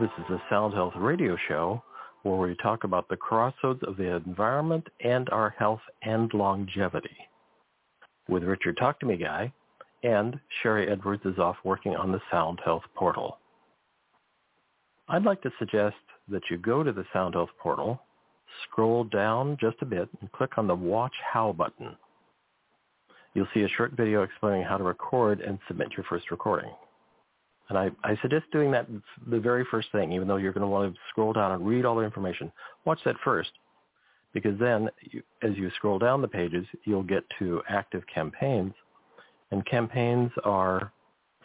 This is a Sound Health radio show where we talk about the crossroads of the environment and our health and longevity. With Richard Talk to Me Guy, and Sharry Edwards is off working on the Sound Health portal. I'd like to suggest that you go to the Sound Health portal, scroll down just a bit, and click on the Watch How button. You'll see a short video explaining how to record and submit your first recording. And I, I suggest doing that the very first thing, even though you're going to want to scroll down and read all the information. Watch that first, because then you, as you scroll down the pages, you'll get to active campaigns. And campaigns are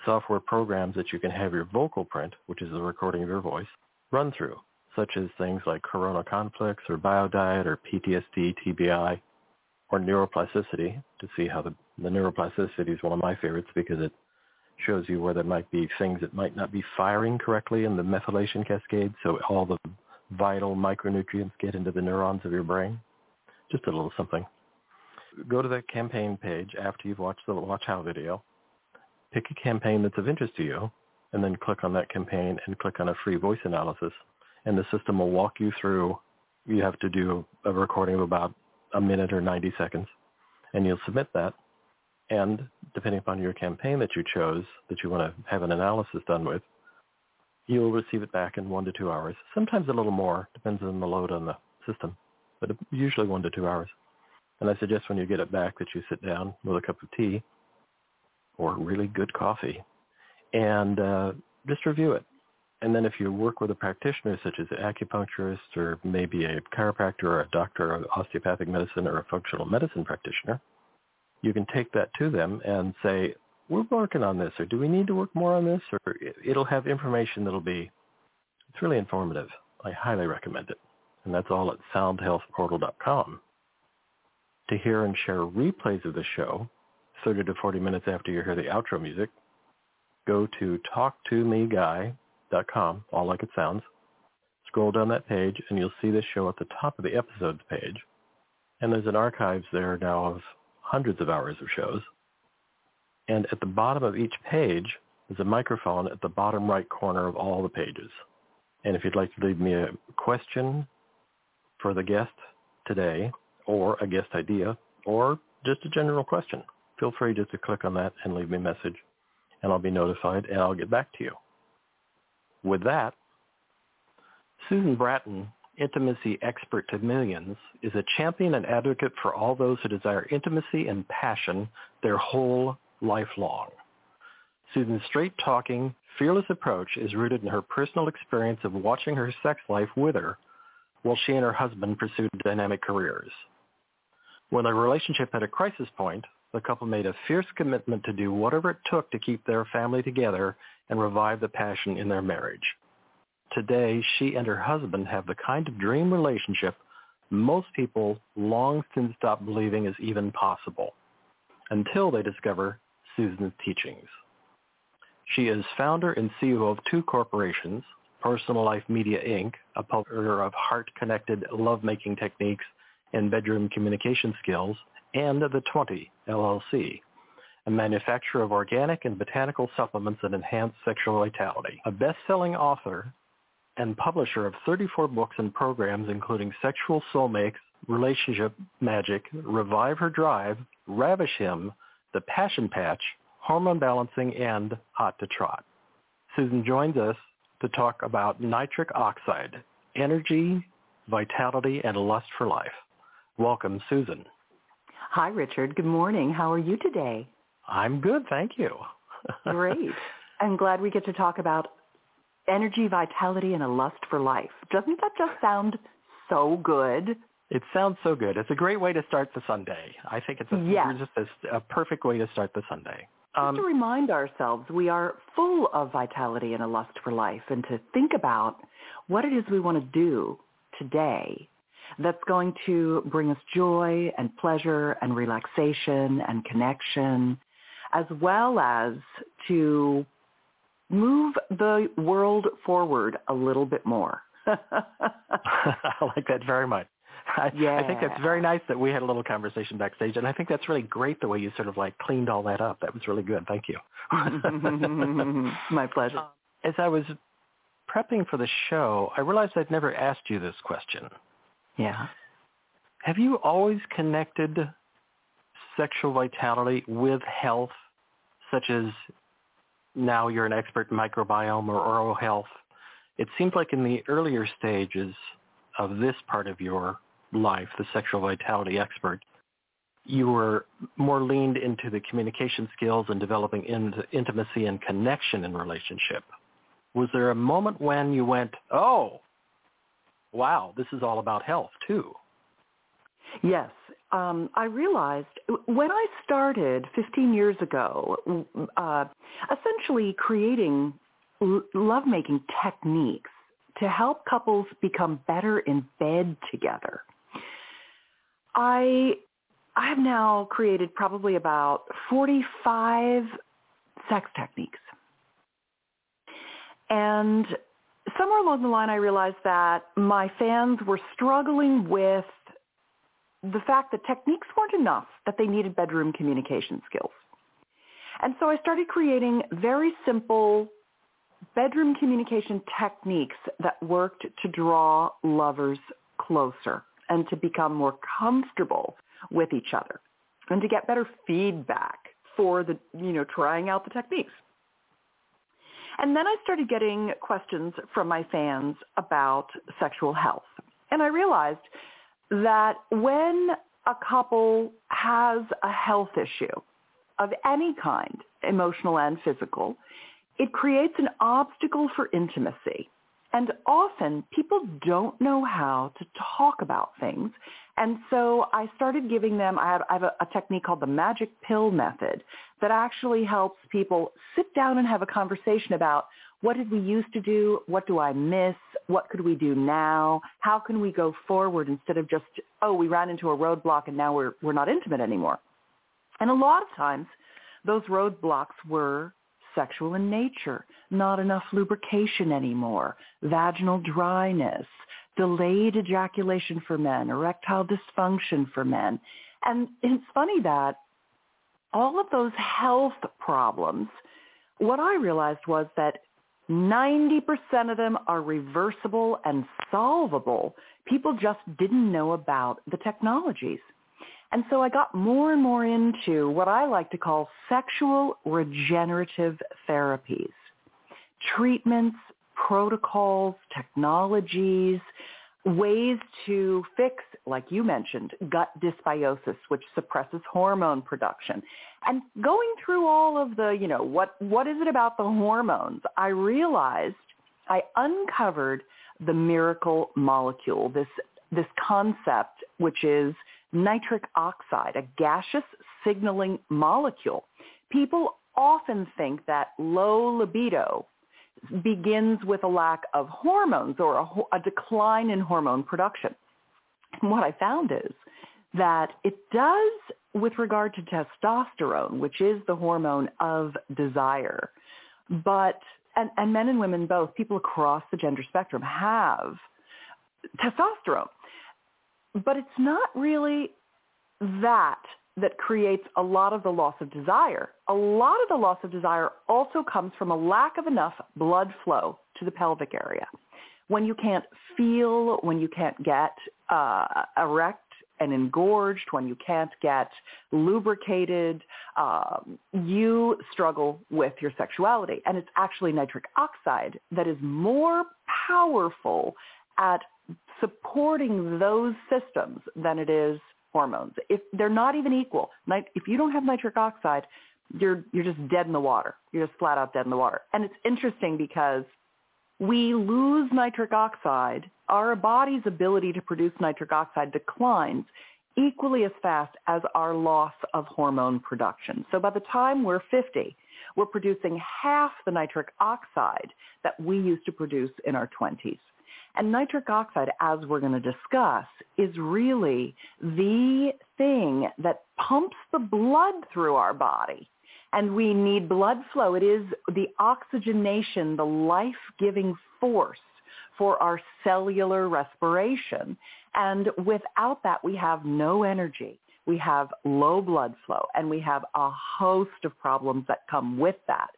software programs that you can have your vocal print, which is the recording of your voice, run through, such as things like corona conflicts or biodiet or PTSD, TBI, or neuroplasticity to see how the, the neuroplasticity is one of my favorites because it shows you where there might be things that might not be firing correctly in the methylation cascade, so all the vital micronutrients get into the neurons of your brain. Just a little something. Go to the campaign page after you've watched the Watch How video. Pick a campaign that's of interest to you, and then click on that campaign and click on a free voice analysis. And the system will walk you through. You have to do a recording of about a minute or 90 seconds, and you'll submit that and depending upon your campaign that you chose, that you want to have an analysis done with, you'll receive it back in one to two hours. Sometimes a little more, depends on the load on the system, but usually one to two hours. And I suggest when you get it back that you sit down with a cup of tea or really good coffee and uh, just review it. And then if you work with a practitioner such as an acupuncturist or maybe a chiropractor or a doctor of osteopathic medicine or a functional medicine practitioner, you can take that to them and say, we're working on this, or do we need to work more on this? Or it'll have information that'll be, it's really informative. I highly recommend it. And that's all at soundhealthportal.com. To hear and share replays of the show, 30 to 40 minutes after you hear the outro music, go to talktomeguy.com, all like it sounds. Scroll down that page and you'll see the show at the top of the episodes page. And there's an archives there now of hundreds of hours of shows. And at the bottom of each page is a microphone at the bottom right corner of all the pages. And if you'd like to leave me a question for the guest today, or a guest idea, or just a general question, feel free just to click on that and leave me a message, and I'll be notified, and I'll get back to you. With that, Susan Bratton intimacy expert to millions, is a champion and advocate for all those who desire intimacy and passion their whole life long. Susan's straight-talking, fearless approach is rooted in her personal experience of watching her sex life wither while she and her husband pursued dynamic careers. When their relationship had a crisis point, the couple made a fierce commitment to do whatever it took to keep their family together and revive the passion in their marriage. Today, she and her husband have the kind of dream relationship most people long since stopped believing is even possible until they discover Susan's teachings. She is founder and CEO of two corporations, Personal Life Media Inc., a publisher of heart-connected lovemaking techniques and bedroom communication skills, and The 20, LLC, a manufacturer of organic and botanical supplements that enhance sexual vitality. A best-selling author and publisher of 34 books and programs including Sexual Soulmates, Relationship Magic, Revive Her Drive, Ravish Him, The Passion Patch, Hormone Balancing, and Hot to Trot. Susan joins us to talk about nitric oxide, energy, vitality, and lust for life. Welcome, Susan. Hi, Richard. Good morning. How are you today? I'm good, thank you. Great. I'm glad we get to talk about energy, vitality, and a lust for life. Doesn't that just sound so good? It sounds so good. It's a great way to start the Sunday. I think it's a, yes. just a, a, perfect way to start the Sunday. Um, just to remind ourselves, we are full of vitality and a lust for life, and to think about what it is we want to do today that's going to bring us joy and pleasure and relaxation and connection, as well as to move the world forward a little bit more. I like that very much. I, yeah. I think that's very nice that we had a little conversation backstage, and I think that's really great the way you sort of like cleaned all that up. That was really good. Thank you. My pleasure. Um, as I was prepping for the show, I realized I'd never asked you this question. Yeah. Have you always connected sexual vitality with health, such as now you're an expert in microbiome or oral health? It seems like in the earlier stages of this part of your life, the sexual vitality expert, you were more leaned into the communication skills and developing into intimacy and connection in relationship. Was there a moment when you went, oh, wow, this is all about health too? Yes. Um, I realized when I started 15 years ago, uh, essentially creating lovemaking techniques to help couples become better in bed together. I I have now created probably about 45 sex techniques. And somewhere along the line I realized that my fans were struggling with the fact that techniques weren't enough, that they needed bedroom communication skills. And so I started creating very simple bedroom communication techniques that worked to draw lovers closer and to become more comfortable with each other and to get better feedback for the, you know, trying out the techniques. And then I started getting questions from my fans about sexual health. And I realized that when a couple has a health issue of any kind, emotional and physical, it creates an obstacle for intimacy. And often people don't know how to talk about things. And so I started giving them, I have, I have a, a, technique called the magic pill method that actually helps people sit down and have a conversation about what did we used to do? What do I miss? What could we do now? How can we go forward instead of just, oh, we ran into a roadblock and now we're, we're not intimate anymore. And a lot of times those roadblocks were sexual in nature, not enough lubrication anymore, vaginal dryness, delayed ejaculation for men, erectile dysfunction for men. And it's funny that all of those health problems, what I realized was that 90% of them are reversible and solvable. People just didn't know about the technologies. And so I got more and more into what I like to call sexual regenerative therapies, treatments, protocols, technologies, ways to fix, like you mentioned, gut dysbiosis, which suppresses hormone production. And going through all of the, you know, what, what is it about the hormones? I realized I uncovered the miracle molecule, this, this concept, which is nitric oxide, a gaseous signaling molecule. People often think that low libido begins with a lack of hormones or a, a decline in hormone production. And what I found is that it does with regard to testosterone, which is the hormone of desire. But, and, and men and women both, people across the gender spectrum have testosterone. But it's not really that that creates a lot of the loss of desire. A lot of the loss of desire also comes from a lack of enough blood flow to the pelvic area. When you can't feel, when you can't get uh, erect and engorged, when you can't get lubricated, um, you struggle with your sexuality. And it's actually nitric oxide that is more powerful at supporting those systems than it is hormones. If they're not even equal, if you don't have nitric oxide, you're you're just dead in the water. You're just flat out dead in the water. And it's interesting because we lose nitric oxide, our body's ability to produce nitric oxide declines equally as fast as our loss of hormone production. So by the time we're 50, we're producing half the nitric oxide that we used to produce in our 20s. And nitric oxide, as we're going to discuss, is really the thing that pumps the blood through our body. And we need blood flow. It is the oxygenation, the life-giving force for our cellular respiration. And without that, we have no energy. We have low blood flow, and we have a host of problems that come with that.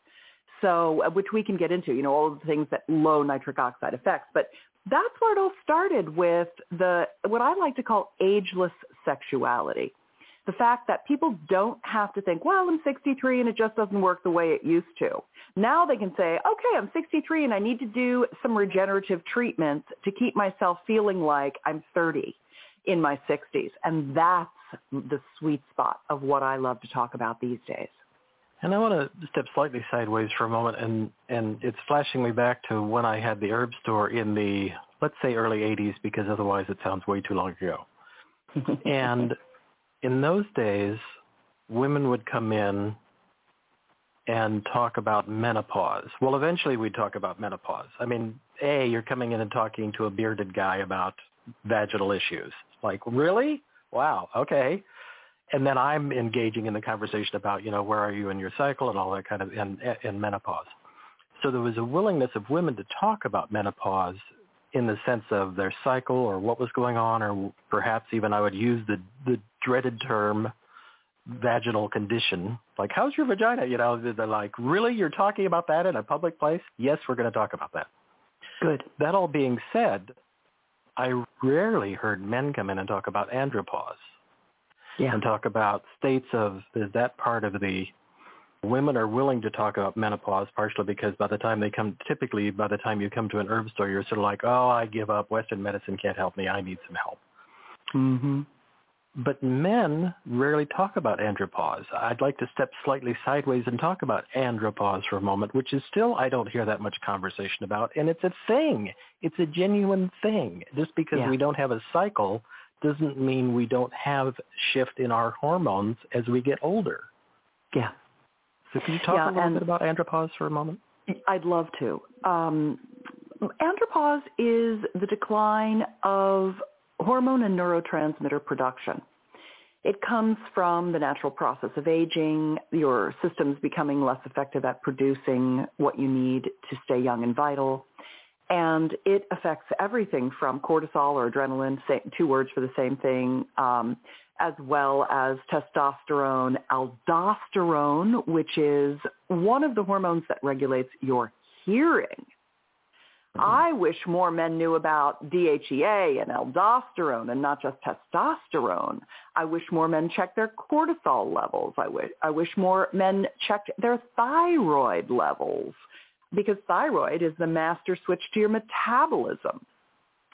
So, which we can get into, you know, all of the things that low nitric oxide affects. But that's where it all started with the, what I like to call ageless sexuality. The fact that people don't have to think, well, I'm 63 and it just doesn't work the way it used to. Now they can say, okay, I'm 63 and I need to do some regenerative treatments to keep myself feeling like I'm 30 in my 60s. And that's the sweet spot of what I love to talk about these days. And I want to step slightly sideways for a moment, and and it's flashing me back to when I had the herb store in the let's say early '80s, because otherwise it sounds way too long ago. and in those days, women would come in and talk about menopause. Well, eventually we'd talk about menopause. I mean, a you're coming in and talking to a bearded guy about vaginal issues. Like, really? Wow. Okay and then I'm engaging in the conversation about, you know, where are you in your cycle and all that kind of, in, in menopause. So there was a willingness of women to talk about menopause in the sense of their cycle or what was going on, or perhaps even I would use the, the dreaded term vaginal condition. Like, how's your vagina? You know, they're like, really? You're talking about that in a public place? Yes, we're going to talk about that. Good. That all being said, I rarely heard men come in and talk about andropause yeah. and talk about states of is that part of the women are willing to talk about menopause partially because by the time they come typically by the time you come to an herb store you're sort of like oh i give up. Western medicine can't help me. I need some help. Mhm but men rarely talk about andropause. I'd like to step slightly sideways and talk about andropause for a moment which is still i don't hear that much conversation about and it's a thing. It's a genuine thing. Just because yeah. we don't have a cycle doesn't mean we don't have shift in our hormones as we get older. Yeah. So can you talk yeah, a little bit about andropause for a moment? I'd love to. Um, andropause is the decline of hormone and neurotransmitter production. It comes from the natural process of aging, your system's becoming less effective at producing what you need to stay young and vital, and it affects everything from cortisol or adrenaline, two words for the same thing, um, as well as testosterone, aldosterone, which is one of the hormones that regulates your hearing. Mm-hmm. I wish more men knew about DHEA and aldosterone and not just testosterone. I wish more men checked their cortisol levels. I wish, I wish more men checked their thyroid levels because thyroid is the master switch to your metabolism.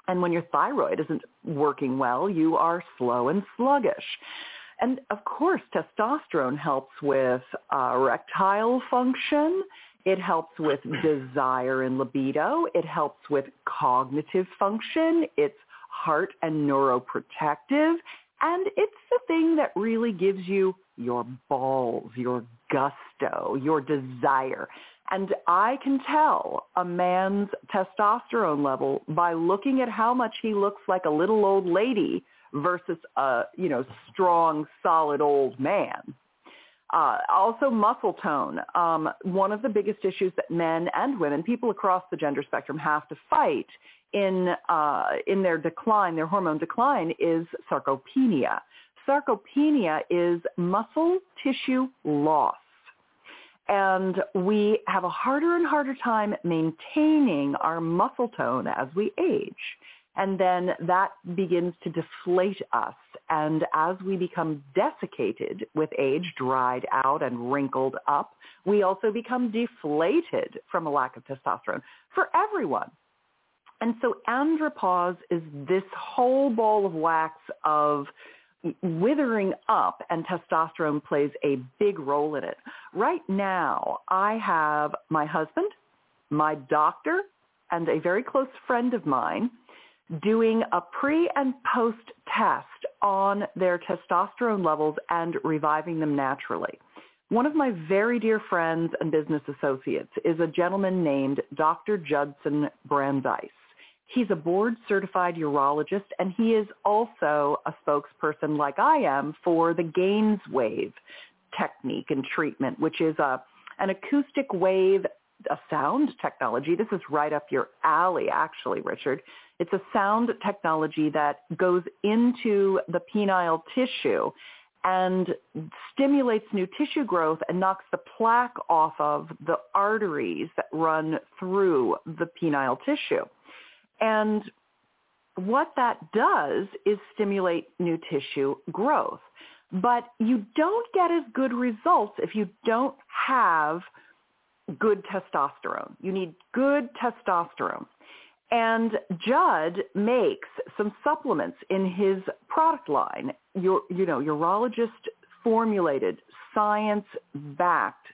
And when your thyroid isn't working well, you are slow and sluggish. And of course, testosterone helps with uh, erectile function. It helps with desire and libido. It helps with cognitive function. It's heart and neuroprotective. And it's the thing that really gives you your balls, your gusto, your desire. And I can tell a man's testosterone level by looking at how much he looks like a little old lady versus a, you know, strong, solid old man. Uh, also muscle tone. Um, one of the biggest issues that men and women, people across the gender spectrum have to fight in, uh, in their decline, their hormone decline is sarcopenia. Sarcopenia is muscle tissue loss and we have a harder and harder time maintaining our muscle tone as we age. And then that begins to deflate us. And as we become desiccated with age, dried out and wrinkled up, we also become deflated from a lack of testosterone for everyone. And so andropause is this whole ball of wax of withering up and testosterone plays a big role in it. Right now, I have my husband, my doctor, and a very close friend of mine doing a pre and post test on their testosterone levels and reviving them naturally. One of my very dear friends and business associates is a gentleman named Dr. Judson Brandeis. He's a board certified urologist and he is also a spokesperson like I am for the Gaines wave technique and treatment, which is a, an acoustic wave, a sound technology. This is right up your alley, actually, Richard. It's a sound technology that goes into the penile tissue and stimulates new tissue growth and knocks the plaque off of the arteries that run through the penile tissue. And what that does is stimulate new tissue growth. But you don't get as good results if you don't have good testosterone. You need good testosterone. And Judd makes some supplements in his product line. Your, you know, urologist formulated, science-backed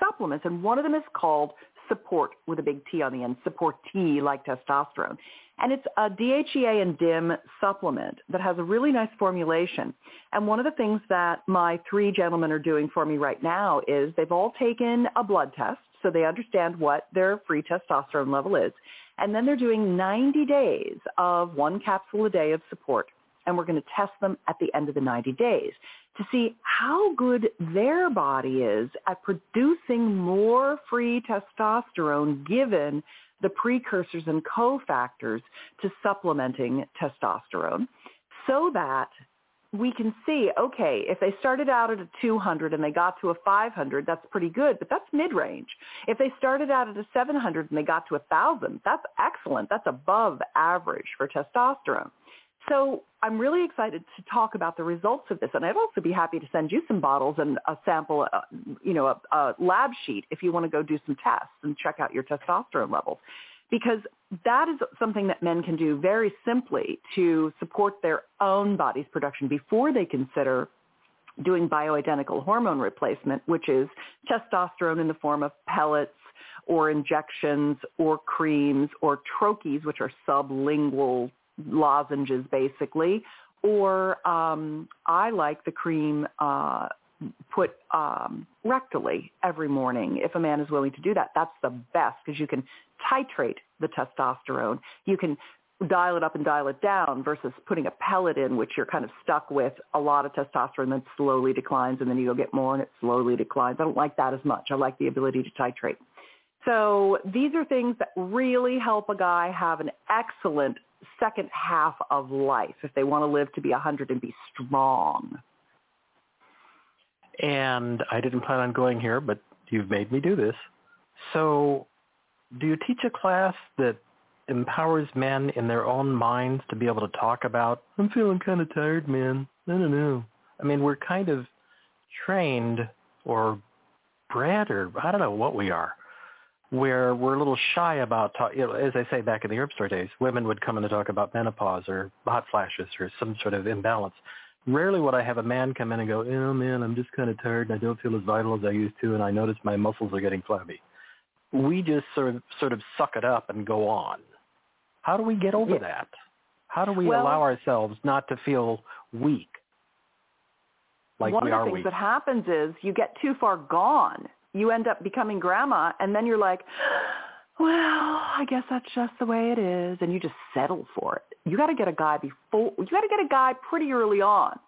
supplements, and one of them is called Support with a big T on the end, Support T like testosterone. And it's a DHEA and DIM supplement that has a really nice formulation. And one of the things that my three gentlemen are doing for me right now is they've all taken a blood test so they understand what their free testosterone level is. And then they're doing 90 days of one capsule a day of support. And we're going to test them at the end of the 90 days to see how good their body is at producing more free testosterone given the precursors and cofactors to supplementing testosterone so that we can see, okay, if they started out at a 200 and they got to a 500, that's pretty good, but that's mid-range. If they started out at a 700 and they got to a 1,000, that's excellent. That's above average for testosterone. So I'm really excited to talk about the results of this, and I'd also be happy to send you some bottles and a sample, uh, you know, a, a lab sheet if you want to go do some tests and check out your testosterone levels, because that is something that men can do very simply to support their own body's production before they consider doing bioidentical hormone replacement, which is testosterone in the form of pellets or injections or creams or troches, which are sublingual lozenges basically, or um, I like the cream uh, put um, rectally every morning if a man is willing to do that. That's the best because you can titrate the testosterone. You can dial it up and dial it down versus putting a pellet in, which you're kind of stuck with a lot of testosterone that slowly declines and then you go get more and it slowly declines. I don't like that as much. I like the ability to titrate. So these are things that really help a guy have an excellent second half of life if they want to live to be 100 and be strong. And I didn't plan on going here, but you've made me do this. So do you teach a class that empowers men in their own minds to be able to talk about, I'm feeling kind of tired, man. I don't know. I mean, we're kind of trained or bred or I don't know what we are where we're a little shy about talk, you know, as I say back in the herb store days, women would come in to talk about menopause or hot flashes or some sort of imbalance. Rarely would I have a man come in and go, oh man, I'm just kind of tired and I don't feel as vital as I used to and I notice my muscles are getting flabby. We just sort of sort of suck it up and go on. How do we get over yeah. that? How do we well, allow ourselves not to feel weak? Like one we of the are things weak. that happens is you get too far gone you end up becoming grandma and then you're like, well, I guess that's just the way it is. And you just settle for it. You got to get a guy before, you got to get a guy pretty early on.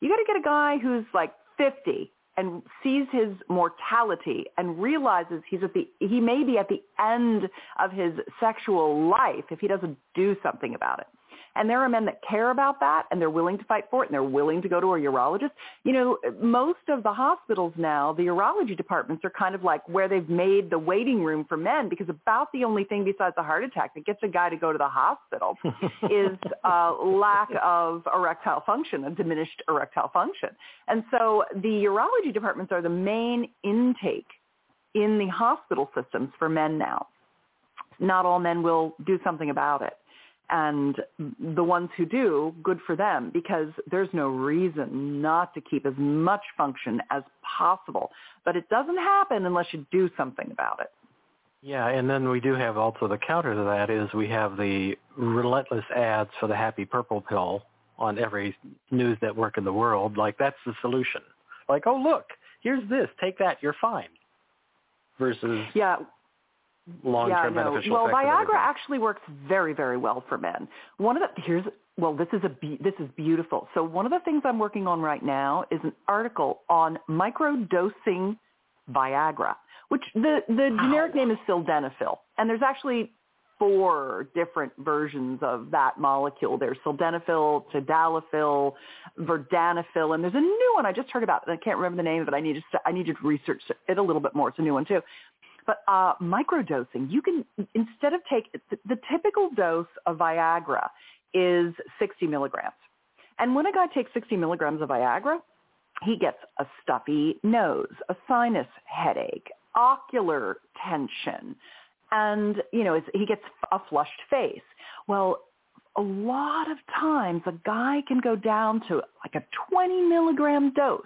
You got to get a guy who's like 50 and sees his mortality and realizes he's at the, he may be at the end of his sexual life if he doesn't do something about it. And there are men that care about that and they're willing to fight for it and they're willing to go to a urologist. You know, most of the hospitals now, the urology departments are kind of like where they've made the waiting room for men because about the only thing besides a heart attack that gets a guy to go to the hospital is a lack of erectile function, a diminished erectile function. And so the urology departments are the main intake in the hospital systems for men now. Not all men will do something about it and the ones who do, good for them because there's no reason not to keep as much function as possible. But it doesn't happen unless you do something about it. Yeah, and then we do have also the counter to that is we have the relentless ads for the happy purple pill on every news network in the world. Like that's the solution. Like, oh look, here's this, take that, you're fine. Versus yeah, long-term yeah, no. beneficial well. Viagra actually works very, very well for men. One of the here's well, this is a be, this is beautiful. So one of the things I'm working on right now is an article on microdosing Viagra, which the the generic name is sildenafil, and there's actually four different versions of that molecule. There's sildenafil, tadalafil, vardenafil, and there's a new one I just heard about. I can't remember the name of it. I need to I need to research it a little bit more. It's a new one too. But uh, microdosing, you can instead of take the, the typical dose of Viagra is 60 milligrams. And when a guy takes 60 milligrams of Viagra, he gets a stuffy nose, a sinus headache, ocular tension, and you know he gets a flushed face. Well, a lot of times a guy can go down to like a 20 milligram dose.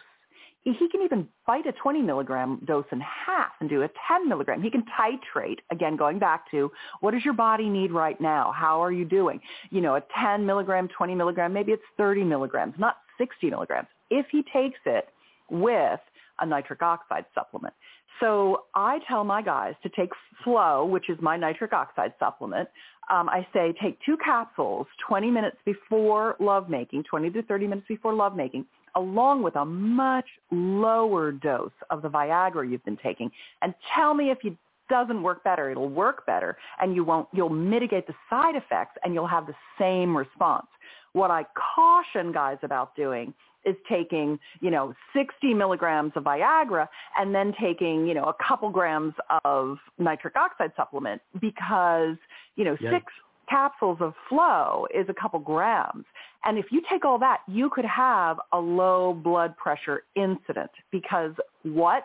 He can even bite a 20 milligram dose in half and do a 10 milligram. He can titrate, again, going back to what does your body need right now? How are you doing? You know, a 10 milligram, 20 milligram, maybe it's 30 milligrams, not 60 milligrams, if he takes it with a nitric oxide supplement. So I tell my guys to take Flow, which is my nitric oxide supplement. Um, I say take two capsules 20 minutes before lovemaking, 20 to 30 minutes before lovemaking, along with a much lower dose of the Viagra you've been taking. And tell me if it doesn't work better. It'll work better and you won't, you'll mitigate the side effects and you'll have the same response. What I caution guys about doing is taking, you know, 60 milligrams of Viagra and then taking, you know, a couple grams of nitric oxide supplement because, you know, Yikes. six capsules of flow is a couple grams. And if you take all that, you could have a low blood pressure incident because what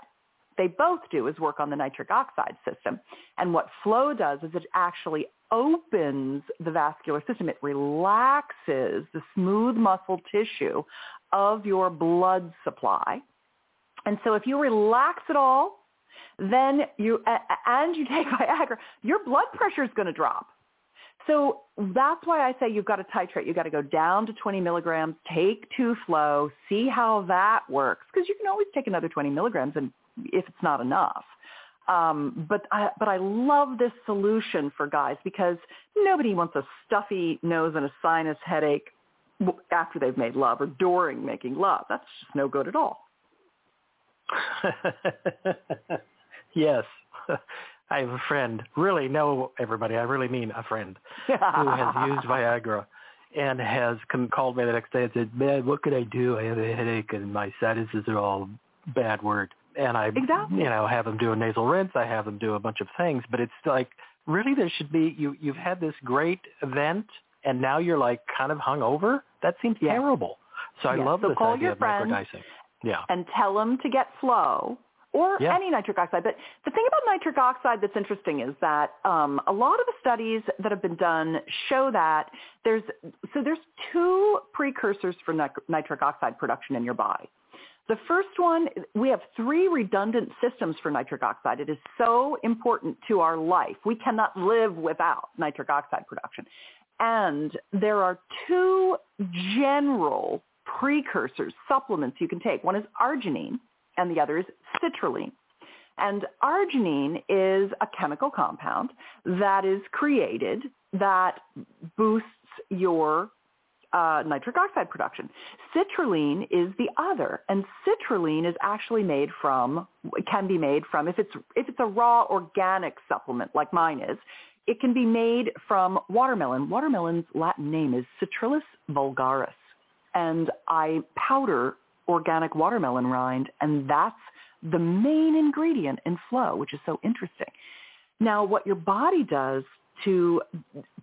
they both do is work on the nitric oxide system. And what flow does is it actually opens the vascular system. It relaxes the smooth muscle tissue of your blood supply. And so if you relax it all, then you, and you take Viagra, your blood pressure is going to drop. So that's why I say you've got to titrate. You've got to go down to 20 milligrams, take two flow, see how that works, because you can always take another 20 milligrams and if it's not enough. Um, but I, but I love this solution for guys because nobody wants a stuffy nose and a sinus headache after they've made love or during making love. That's just no good at all. yes. I have a friend, really no everybody, I really mean a friend, who has used Viagra and has come, called me the next day and said, man, what could I do? I have a headache and my sinuses are all bad word and I, exactly. you know, have them do a nasal rinse. I have them do a bunch of things, but it's like really there should be you. You've had this great event, and now you're like kind of hung over. That seems yeah. terrible. So I yeah. love so this call idea your of friend microdosing. Yeah, and tell them to get flow or yeah. any nitric oxide. But the thing about nitric oxide that's interesting is that um, a lot of the studies that have been done show that there's so there's two precursors for nitric oxide production in your body. The first one, we have three redundant systems for nitric oxide. It is so important to our life. We cannot live without nitric oxide production. And there are two general precursors, supplements you can take. One is arginine and the other is citrulline. And arginine is a chemical compound that is created that boosts your uh, nitric oxide production. Citrulline is the other, and citrulline is actually made from, can be made from, if it's, if it's a raw organic supplement like mine is, it can be made from watermelon. Watermelon's Latin name is Citrullus vulgaris, and I powder organic watermelon rind, and that's the main ingredient in flow, which is so interesting. Now, what your body does to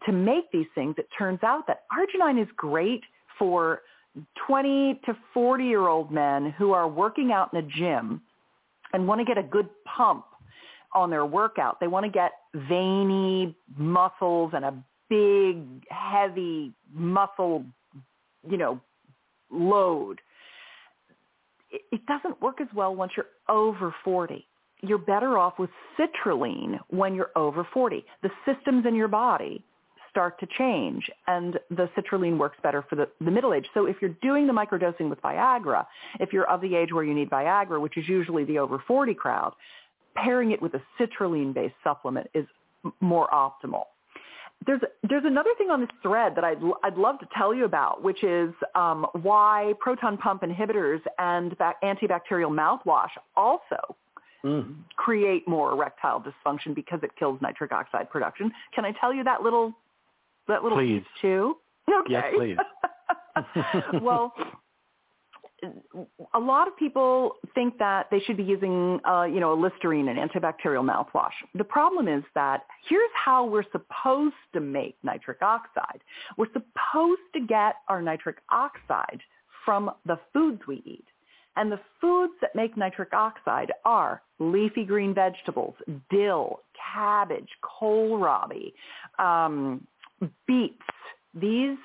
to make these things, it turns out that arginine is great for 20 to 40 year old men who are working out in a gym and want to get a good pump on their workout. They want to get veiny muscles and a big, heavy muscle, you know, load. It, doesn't work as well once you're over 40 you're better off with citrulline when you're over 40. The systems in your body start to change and the citrulline works better for the, the middle age. So if you're doing the microdosing with Viagra, if you're of the age where you need Viagra, which is usually the over 40 crowd, pairing it with a citrulline-based supplement is more optimal. There's, there's another thing on this thread that I'd, I'd love to tell you about, which is um, why proton pump inhibitors and antibacterial mouthwash also mm. create more erectile dysfunction because it kills nitric oxide production. Can I tell you that little that little please. too? Okay. Yes, please. well, a lot of people think that they should be using, uh, you know, a Listerine and antibacterial mouthwash. The problem is that here's how we're supposed to make nitric oxide. We're supposed to get our nitric oxide from the foods we eat. And the foods that make nitric oxide are leafy green vegetables, dill, cabbage, kohlrabi, um, beets. These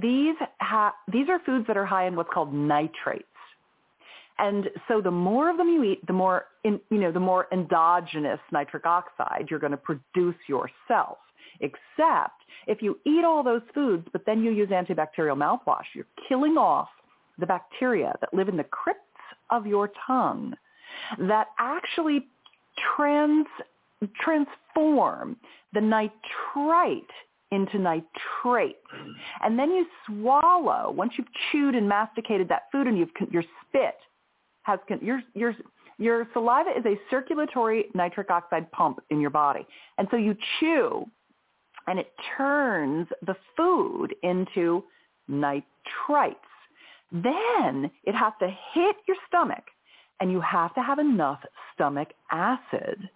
these ha- these are foods that are high in what's called nitrates. And so the more of them you eat, the more in, you know, the more endogenous nitric oxide you're going to produce yourself. Except if you eat all those foods, but then you use antibacterial mouthwash, you're killing off the bacteria that live in the crypts of your tongue that actually trans, transform the nitrite into nitrate. And then you swallow, once you've chewed and masticated that food and you've, your spit has, your, your, your saliva is a circulatory nitric oxide pump in your body. And so you chew and it turns the food into nitrites. Then it has to hit your stomach and you have to have enough stomach acid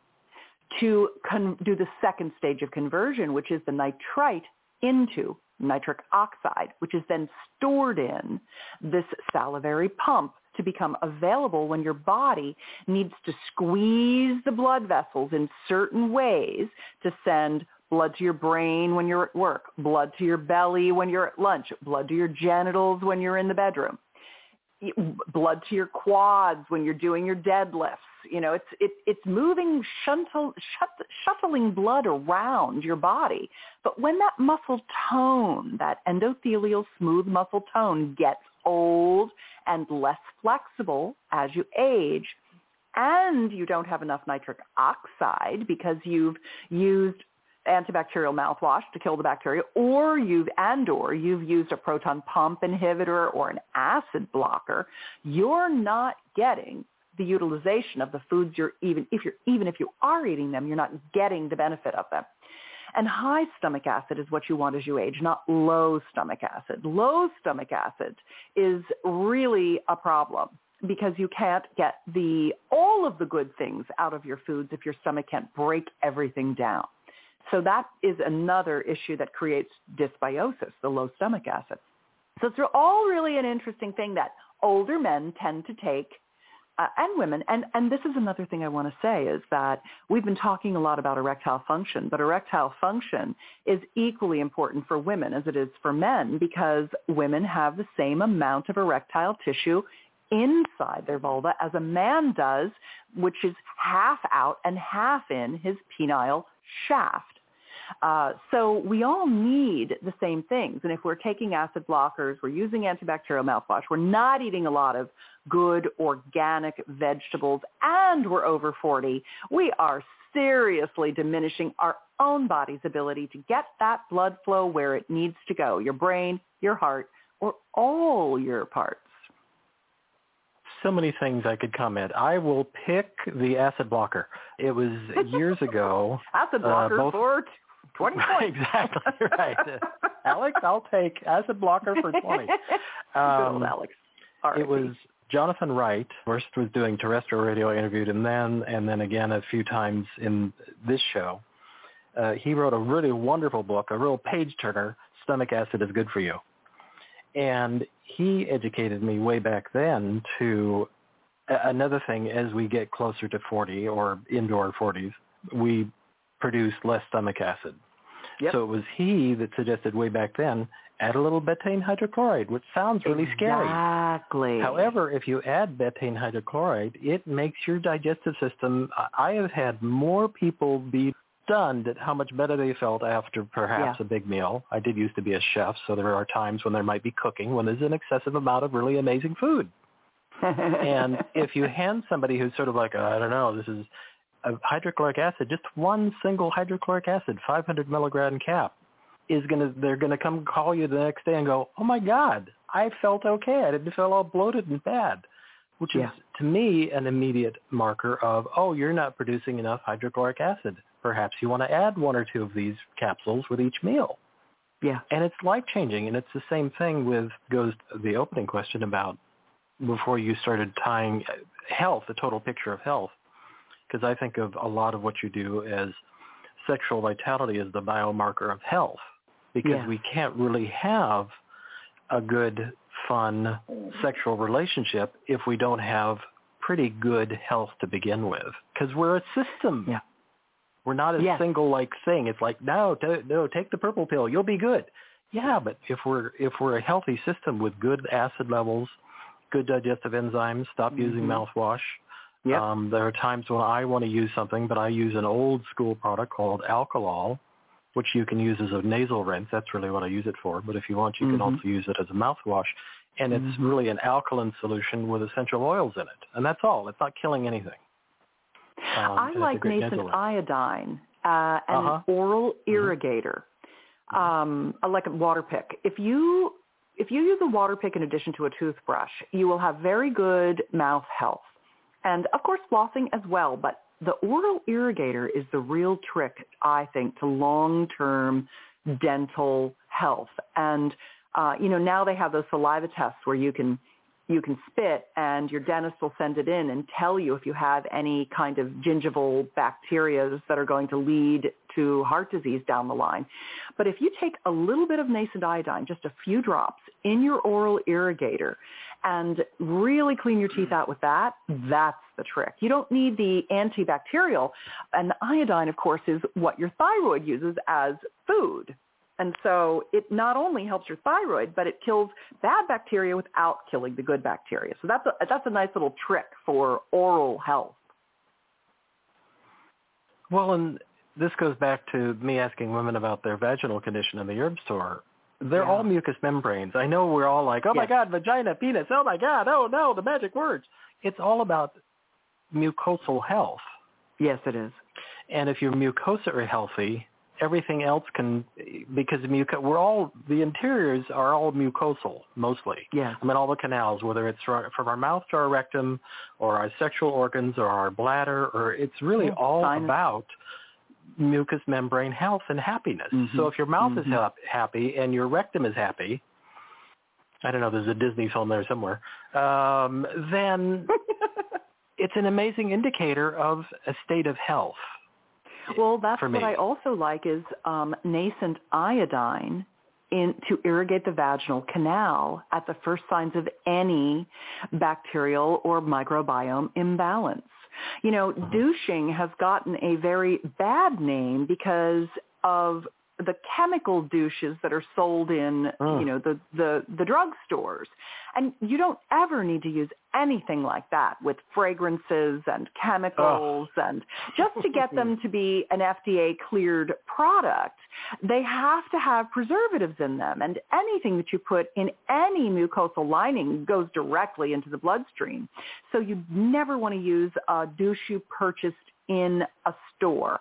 to con- do the second stage of conversion, which is the nitrite into nitric oxide, which is then stored in this salivary pump to become available when your body needs to squeeze the blood vessels in certain ways to send blood to your brain when you're at work, blood to your belly when you're at lunch, blood to your genitals when you're in the bedroom, blood to your quads when you're doing your deadlifts, you know, it's it, it's moving shut, shuttling blood around your body. But when that muscle tone, that endothelial smooth muscle tone gets old and less flexible as you age, and you don't have enough nitric oxide because you've used antibacterial mouthwash to kill the bacteria, or you've and or you've used a proton pump inhibitor or an acid blocker, you're not getting the utilization of the foods you're even if you're even if you are eating them, you're not getting the benefit of them. And high stomach acid is what you want as you age, not low stomach acid. Low stomach acid is really a problem because you can't get the all of the good things out of your foods if your stomach can't break everything down. So that is another issue that creates dysbiosis, the low stomach acid. So it's all really an interesting thing that older men tend to take uh, and women. And, and this is another thing I want to say is that we've been talking a lot about erectile function, but erectile function is equally important for women as it is for men because women have the same amount of erectile tissue inside their vulva as a man does, which is half out and half in his penile shaft. Uh, so we all need the same things. And if we're taking acid blockers, we're using antibacterial mouthwash, we're not eating a lot of good organic vegetables, and we're over 40, we are seriously diminishing our own body's ability to get that blood flow where it needs to go, your brain, your heart, or all your parts so many things I could comment. I will pick the acid blocker. It was years ago. acid blocker uh, both, for 20 points. exactly right. Alex, I'll take acid blocker for 20. Um, Alex. It was Jonathan Wright first was doing terrestrial radio I interviewed him then and then again a few times in this show. Uh, he wrote a really wonderful book, a real page turner. Stomach acid is good for you, and he educated me way back then to another thing. As we get closer to 40 or into our 40s, we produce less stomach acid. Yep. So it was he that suggested way back then, add a little betaine hydrochloride, which sounds really exactly. scary. Exactly. However, if you add betaine hydrochloride, it makes your digestive system, I have had more people be stunned at how much better they felt after perhaps yeah. a big meal. I did used to be a chef, so there are times when there might be cooking when there's an excessive amount of really amazing food. and if you hand somebody who's sort of like, I don't know, this is hydrochloric acid, just one single hydrochloric acid, 500 milligram cap, is gonna they're gonna come call you the next day and go, oh my God, I felt okay. I didn't feel all bloated and bad. which is to me an immediate marker of, oh, you're not producing enough hydrochloric acid. Perhaps you want to add one or two of these capsules with each meal. Yeah. And it's life changing. And it's the same thing with goes the opening question about before you started tying uh, health, the total picture of health. Because I think of a lot of what you do as sexual vitality as the biomarker of health. Because yeah. we can't really have a good, fun sexual relationship if we don't have pretty good health to begin with. Because we're a system. Yeah. We're not a yes. single like thing. It's like no, t- no, take the purple pill, you'll be good. Yeah, but if we're if we're a healthy system with good acid levels, good digestive enzymes, stop mm-hmm. using mouthwash. Yep. Um, there are times when I want to use something, but I use an old school product called Alkalol, which you can use as a nasal rinse. That's really what I use it for. But if you want, you mm-hmm. can also use it as a mouthwash. And it's mm-hmm. really an alkaline solution with essential oils in it. And that's all. It's not killing anything. Um, I like nascent iodine uh, and uh-huh. an oral mm-hmm. irrigator, mm-hmm. um, like a Waterpik. If you if you use a Waterpik in addition to a toothbrush, you will have very good mouth health, and of course flossing as well. But the oral irrigator is the real trick, I think, to long-term dental health. And uh, you know now they have those saliva tests where you can you can spit and your dentist will send it in and tell you if you have any kind of gingival bacteria that are going to lead to heart disease down the line. But if you take a little bit of nascent iodine, just a few drops in your oral irrigator and really clean your teeth out with that, that's the trick. You don't need the antibacterial. And the iodine, of course, is what your thyroid uses as food. And so it not only helps your thyroid, but it kills bad bacteria without killing the good bacteria. So that's a, that's a nice little trick for oral health. Well, and this goes back to me asking women about their vaginal condition in the herb store. They're yeah. all mucous membranes. I know we're all like, oh my yes. God, vagina, penis, oh my God, oh no, the magic words. It's all about mucosal health. Yes, it is. And if your mucosa are healthy, everything else can because muc we're all the interiors are all mucosal mostly. Yeah. I mean all the canals, whether it's from our mouth to our rectum, or our sexual organs, or our bladder, or it's really yeah, all sinus. about mucous membrane health and happiness. Mm-hmm. So if your mouth mm-hmm. is ha- happy and your rectum is happy, I don't know, there's a Disney film there somewhere, um, then it's an amazing indicator of a state of health. Well, that's what I also like is um, nascent iodine in to irrigate the vaginal canal at the first signs of any bacterial or microbiome imbalance. You know, mm-hmm. douching has gotten a very bad name because of the chemical douches that are sold in oh. you know the the the drugstores and you don't ever need to use anything like that with fragrances and chemicals oh. and just to get them to be an FDA cleared product they have to have preservatives in them and anything that you put in any mucosal lining goes directly into the bloodstream so you never want to use a douche you purchased in a store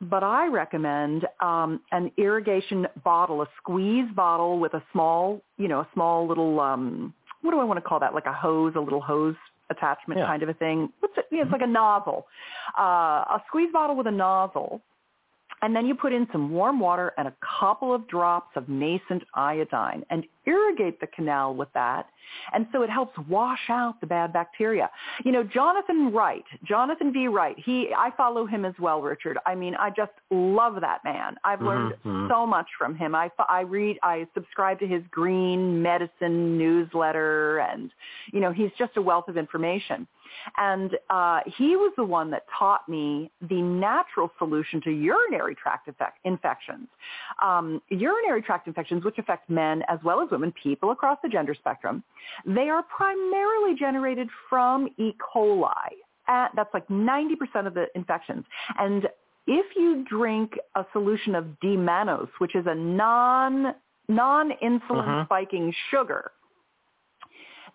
but I recommend um, an irrigation bottle, a squeeze bottle with a small, you know, a small little, um, what do I want to call that? Like a hose, a little hose attachment yeah. kind of a thing. What's it? Yeah, it's like a nozzle. Uh, a squeeze bottle with a nozzle and then you put in some warm water and a couple of drops of nascent iodine and irrigate the canal with that. And so it helps wash out the bad bacteria. You know, Jonathan Wright, Jonathan V. Wright, he, I follow him as well, Richard. I mean, I just love that man. I've learned mm-hmm. so much from him. I, I read, I subscribe to his green medicine newsletter and, you know, he's just a wealth of information. And uh, he was the one that taught me the natural solution to urinary tract effect, infections. Um, urinary tract infections, which affect men as well as women, people across the gender spectrum, they are primarily generated from E. coli. Uh, that's like 90% of the infections. And if you drink a solution of D-mannose, which is a non non-insulin uh-huh. spiking sugar,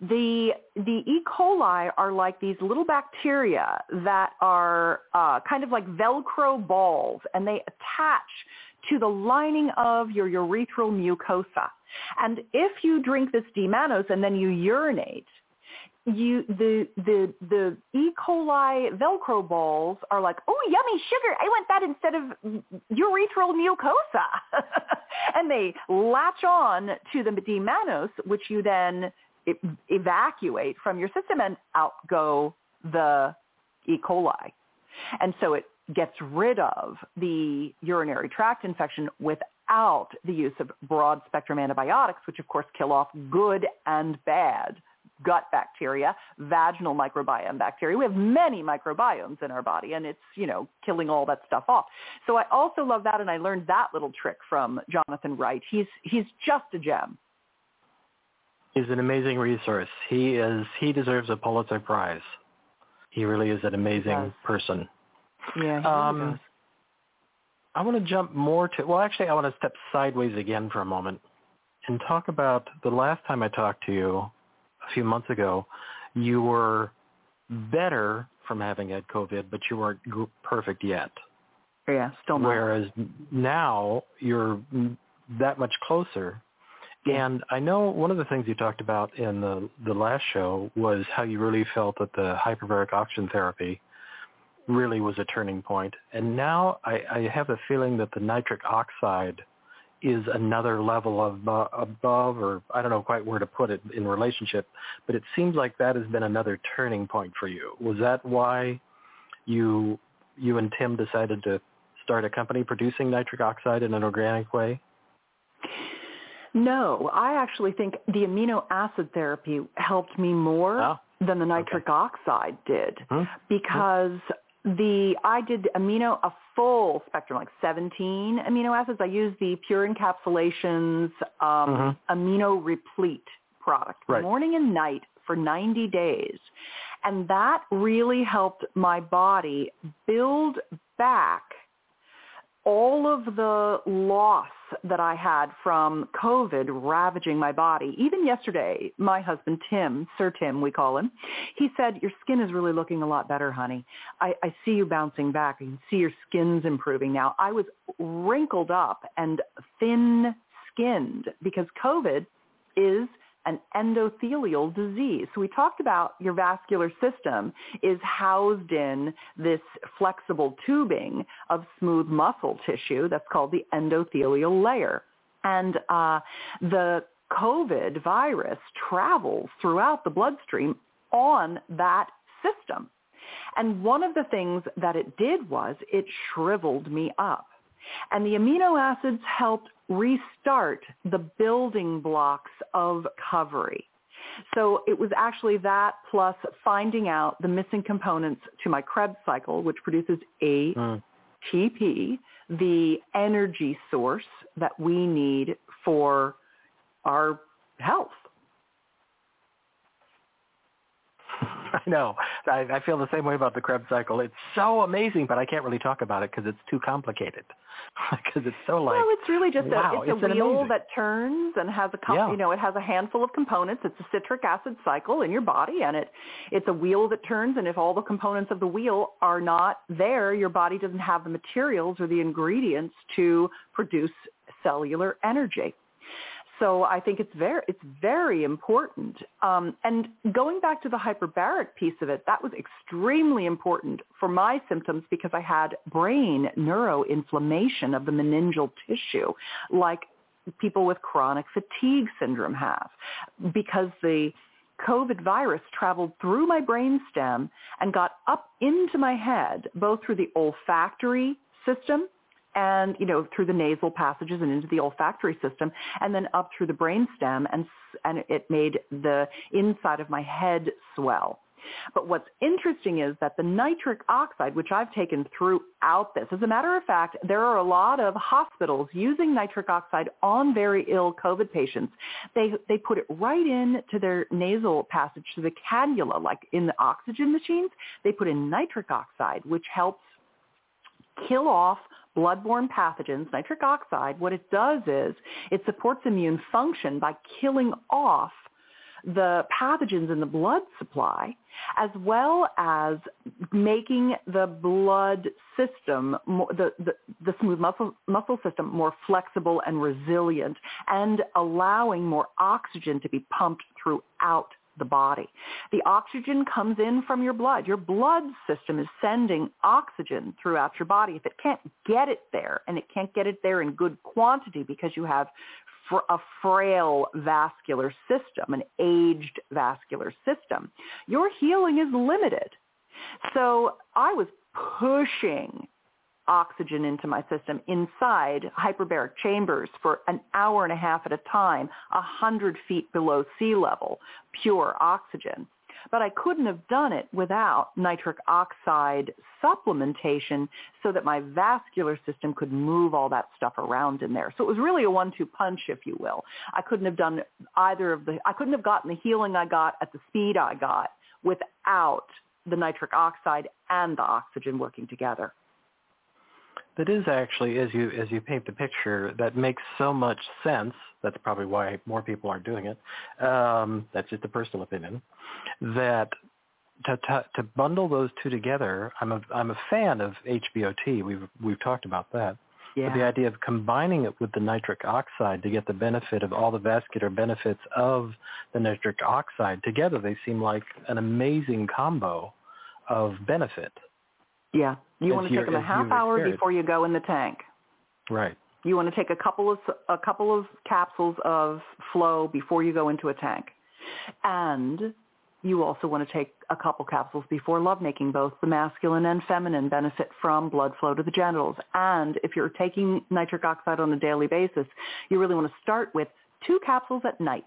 the the E. coli are like these little bacteria that are uh, kind of like Velcro balls, and they attach to the lining of your urethral mucosa. And if you drink this D-mannose and then you urinate, you the the the E. coli Velcro balls are like, oh, yummy sugar. I want that instead of urethral mucosa, and they latch on to the D-mannose, which you then evacuate from your system, and out go the E. coli, and so it gets rid of the urinary tract infection without the use of broad spectrum antibiotics, which of course kill off good and bad gut bacteria, vaginal microbiome bacteria. We have many microbiomes in our body and it's, you know, killing all that stuff off. So I also love that and I learned that little trick from Jonathan Wright. He's he's just a gem. He's an amazing resource. He is he deserves a Pulitzer Prize. He really is an amazing person. Yeah, he um, does. I want to jump more to well actually I want to step sideways again for a moment and talk about the last time I talked to you a few months ago, you were better from having had COVID, but you weren't perfect yet. Yeah, still not. Whereas now you're that much closer. And I know one of the things you talked about in the the last show was how you really felt that the hyperbaric oxygen therapy really was a turning point. And now I, I have a feeling that the nitric oxide is another level of uh, above, or I don't know quite where to put it in relationship, but it seems like that has been another turning point for you. Was that why you you and Tim decided to start a company producing nitric oxide in an organic way? No, I actually think the amino acid therapy helped me more oh, than the nitric okay. oxide did hmm because the I did amino a full spectrum, like 17 amino acids. I used the Pure Encapsulations um, mm-hmm. Amino Replete product, right. morning and night for 90 days, and that really helped my body build back all of the loss that I had from COVID ravaging my body. Even yesterday, my husband Tim, Sir Tim, we call him, he said, your skin is really looking a lot better, honey. I, I see you bouncing back. I can see your skin's improving now. I was wrinkled up and thin skinned because COVID is an endothelial disease. So we talked about your vascular system is housed in this flexible tubing of smooth muscle tissue that's called the endothelial layer. And uh, the COVID virus travels throughout the bloodstream on that system. And one of the things that it did was it shriveled me up. And the amino acids helped restart the building blocks of recovery. So it was actually that plus finding out the missing components to my Krebs cycle, which produces ATP, mm. the energy source that we need for our health. I know. I, I feel the same way about the Krebs cycle. It's so amazing, but I can't really talk about it because it's too complicated. Because it's so like. Well, it's really just wow, a, it's, it's a wheel amazing. that turns and has a com- yeah. you know it has a handful of components. It's a citric acid cycle in your body, and it it's a wheel that turns. And if all the components of the wheel are not there, your body doesn't have the materials or the ingredients to produce cellular energy so I think it's very it's very important. Um, and going back to the hyperbaric piece of it, that was extremely important for my symptoms because I had brain neuroinflammation of the meningeal tissue, like people with chronic fatigue syndrome have, because the COVID virus traveled through my brainstem and got up into my head, both through the olfactory system and you know through the nasal passages and into the olfactory system and then up through the brainstem and and it made the inside of my head swell but what's interesting is that the nitric oxide, which I've taken throughout this, as a matter of fact, there are a lot of hospitals using nitric oxide on very ill COVID patients. They, they put it right into their nasal passage to the cannula, like in the oxygen machines. They put in nitric oxide, which helps kill off bloodborne pathogens, nitric oxide, what it does is it supports immune function by killing off the pathogens in the blood supply as well as making the blood system, the, the, the smooth muscle, muscle system more flexible and resilient and allowing more oxygen to be pumped throughout the body. The oxygen comes in from your blood. Your blood system is sending oxygen throughout your body. If it can't get it there, and it can't get it there in good quantity because you have a frail vascular system, an aged vascular system, your healing is limited. So I was pushing oxygen into my system inside hyperbaric chambers for an hour and a half at a time, a hundred feet below sea level, pure oxygen. But I couldn't have done it without nitric oxide supplementation so that my vascular system could move all that stuff around in there. So it was really a one-two punch, if you will. I couldn't have done either of the, I couldn't have gotten the healing I got at the speed I got without the nitric oxide and the oxygen working together that is actually, as you as you paint the picture, that makes so much sense. That's probably why more people aren't doing it. Um, that's just a personal opinion. That to, to, to bundle those two together, I'm a I'm a fan of HBOT. We've we've talked about that. Yeah. But the idea of combining it with the nitric oxide to get the benefit of all the vascular benefits of the nitric oxide together, they seem like an amazing combo of benefit. Yeah. You want to take them a half hour before you go in the tank. Right. You want to take a couple of a couple of capsules of flow before you go into a tank. And you also want to take a couple capsules before lovemaking. Both the masculine and feminine benefit from blood flow to the genitals. And if you're taking nitric oxide on a daily basis, you really want to start with two capsules at night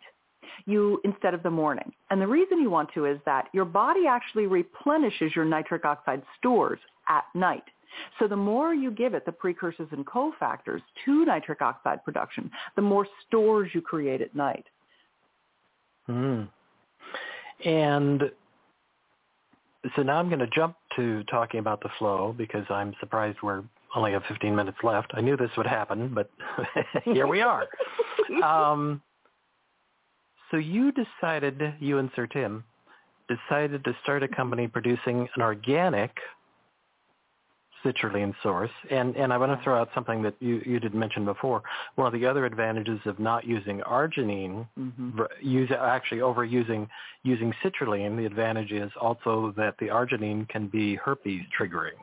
you instead of the morning. And the reason you want to is that your body actually replenishes your nitric oxide stores at night. So the more you give it the precursors and cofactors to nitric oxide production, the more stores you create at night. Mm. And so now I'm going to jump to talking about the flow because I'm surprised we're only have 15 minutes left. I knew this would happen, but here we are. Um, so you decided, you and Sir Tim, decided to start a company producing an organic citrulline source. And, and I want to throw out something that you, you did mention before. One of the other advantages of not using arginine, mm-hmm. use, actually overusing using citrulline, the advantage is also that the arginine can be herpes triggering.